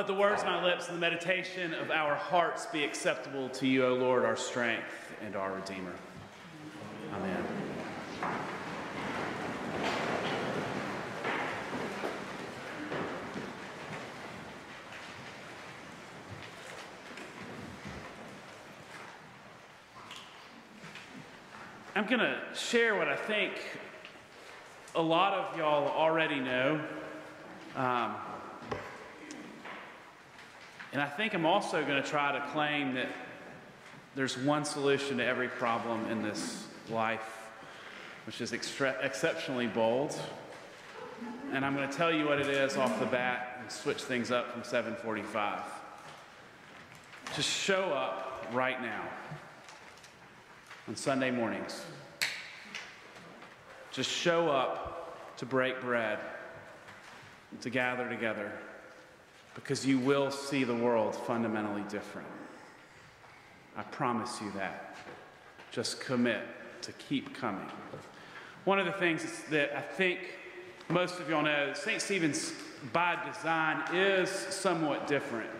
Let the words of my lips and the meditation of our hearts be acceptable to you, O Lord, our strength and our Redeemer. Amen. I'm going to share what I think a lot of y'all already know. Um, and I think I'm also going to try to claim that there's one solution to every problem in this life, which is extra- exceptionally bold. And I'm going to tell you what it is off the bat and switch things up from 745. Just show up right now on Sunday mornings. Just show up to break bread, to gather together because you will see the world fundamentally different. I promise you that. Just commit to keep coming. One of the things that I think most of y'all know, St. Stephen's by design is somewhat different.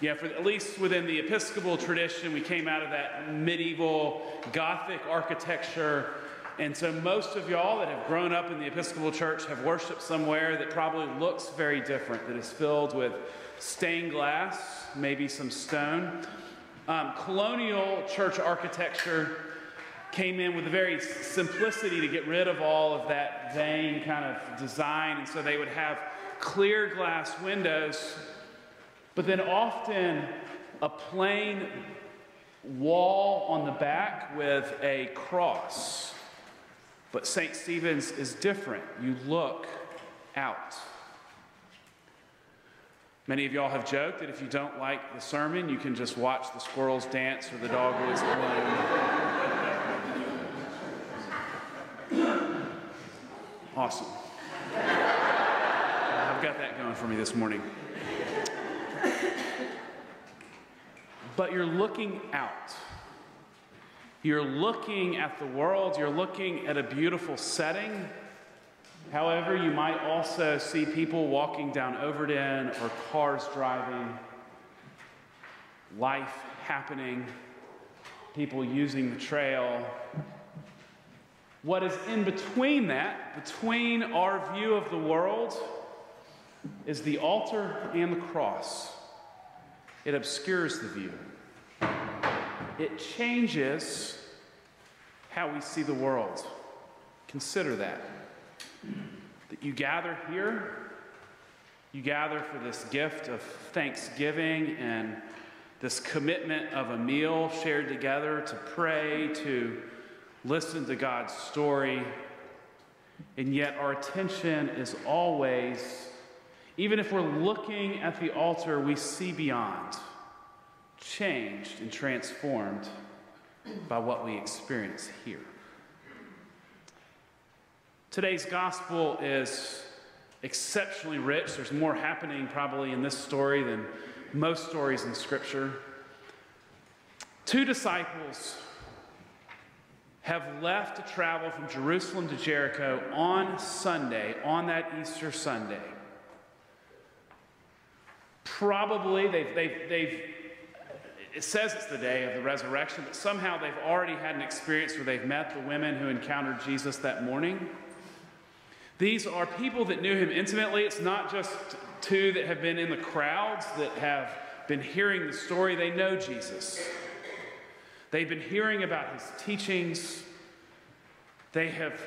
Yeah, for at least within the Episcopal tradition, we came out of that medieval Gothic architecture and so most of y'all that have grown up in the Episcopal Church have worshiped somewhere that probably looks very different, that is filled with stained glass, maybe some stone. Um, colonial church architecture came in with a very simplicity to get rid of all of that vain kind of design. And so they would have clear glass windows, but then often a plain wall on the back with a cross. But St. Stephen's is different. You look out. Many of y'all have joked that if you don't like the sermon, you can just watch the squirrels dance or the dogwoods bloom. Awesome. I've got that going for me this morning. But you're looking out. You're looking at the world, you're looking at a beautiful setting. However, you might also see people walking down Overden or cars driving, life happening, people using the trail. What is in between that, between our view of the world, is the altar and the cross. It obscures the view it changes how we see the world. Consider that. That you gather here, you gather for this gift of thanksgiving and this commitment of a meal shared together to pray, to listen to God's story. And yet, our attention is always, even if we're looking at the altar, we see beyond changed and transformed by what we experience here. Today's gospel is exceptionally rich. There's more happening probably in this story than most stories in Scripture. Two disciples have left to travel from Jerusalem to Jericho on Sunday, on that Easter Sunday. Probably they've, they've, they've it says it's the day of the resurrection, but somehow they've already had an experience where they've met the women who encountered Jesus that morning. These are people that knew him intimately. It's not just two that have been in the crowds that have been hearing the story. They know Jesus. They've been hearing about his teachings. They have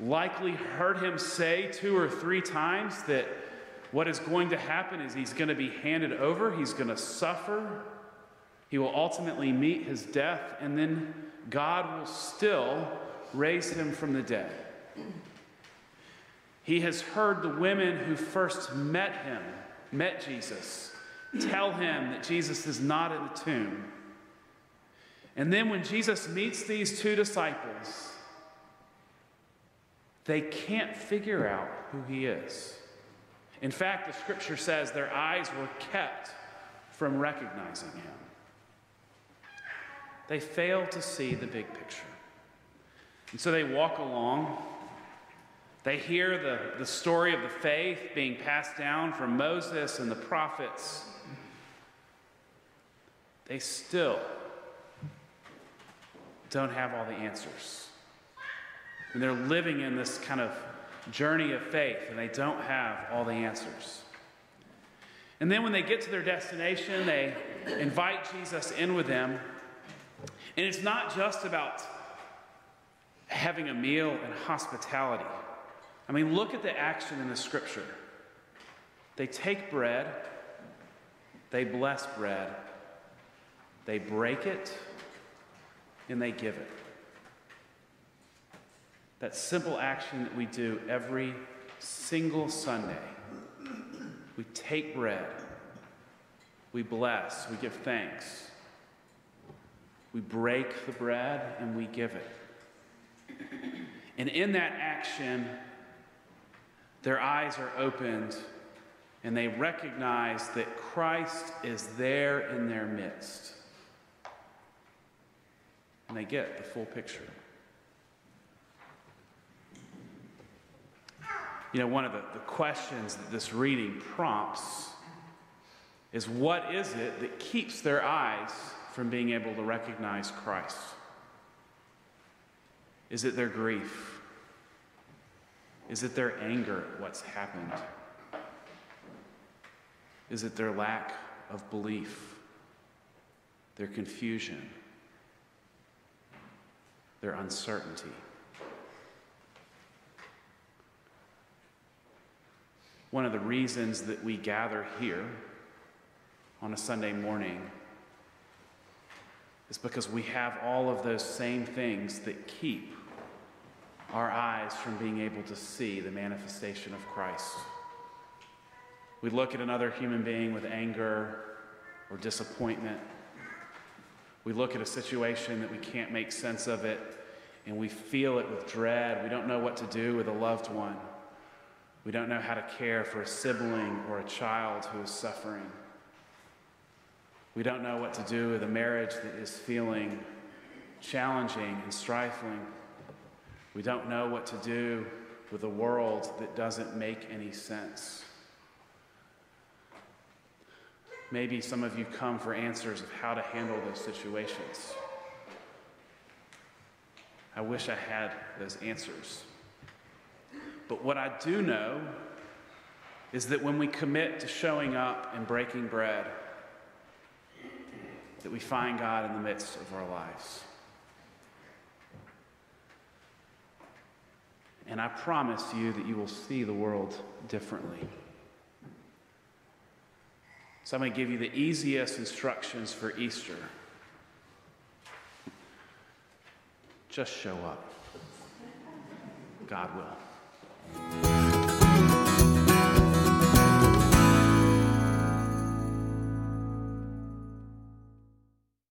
likely heard him say two or three times that what is going to happen is he's going to be handed over, he's going to suffer, he will ultimately meet his death, and then God will still raise him from the dead. He has heard the women who first met him, met Jesus, tell him that Jesus is not in the tomb. And then when Jesus meets these two disciples, they can't figure out who he is. In fact, the scripture says their eyes were kept from recognizing him. They fail to see the big picture. And so they walk along They hear the, the story of the faith being passed down from Moses and the prophets. They still don't have all the answers. And they're living in this kind of journey of faith, and they don't have all the answers. And then when they get to their destination, they invite Jesus in with them. And it's not just about having a meal and hospitality. I mean, look at the action in the scripture. They take bread, they bless bread, they break it, and they give it. That simple action that we do every single Sunday. We take bread, we bless, we give thanks, we break the bread, and we give it. And in that action, their eyes are opened and they recognize that Christ is there in their midst. And they get the full picture. You know, one of the, the questions that this reading prompts is what is it that keeps their eyes from being able to recognize Christ? Is it their grief? Is it their anger at what's happened? Is it their lack of belief, their confusion, their uncertainty? One of the reasons that we gather here on a Sunday morning is because we have all of those same things that keep our eyes from being able to see the manifestation of Christ. We look at another human being with anger or disappointment. We look at a situation that we can't make sense of it, and we feel it with dread. We don't know what to do with a loved one. We don't know how to care for a sibling or a child who is suffering. We don't know what to do with a marriage that is feeling challenging and strifling. We don't know what to do with a world that doesn't make any sense. Maybe some of you come for answers of how to handle those situations. I wish I had those answers. But what I do know is that when we commit to showing up and breaking bread, that we find God in the midst of our lives. And I promise you that you will see the world differently. So I'm going to give you the easiest instructions for Easter. Just show up. God will.